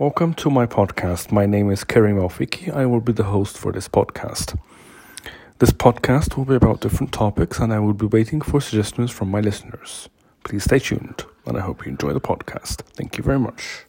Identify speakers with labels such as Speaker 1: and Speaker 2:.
Speaker 1: Welcome to my podcast. My name is Kareem Elfiki. I will be the host for this podcast. This podcast will be about different topics, and I will be waiting for suggestions from my listeners. Please stay tuned, and I hope you enjoy the podcast. Thank you very much.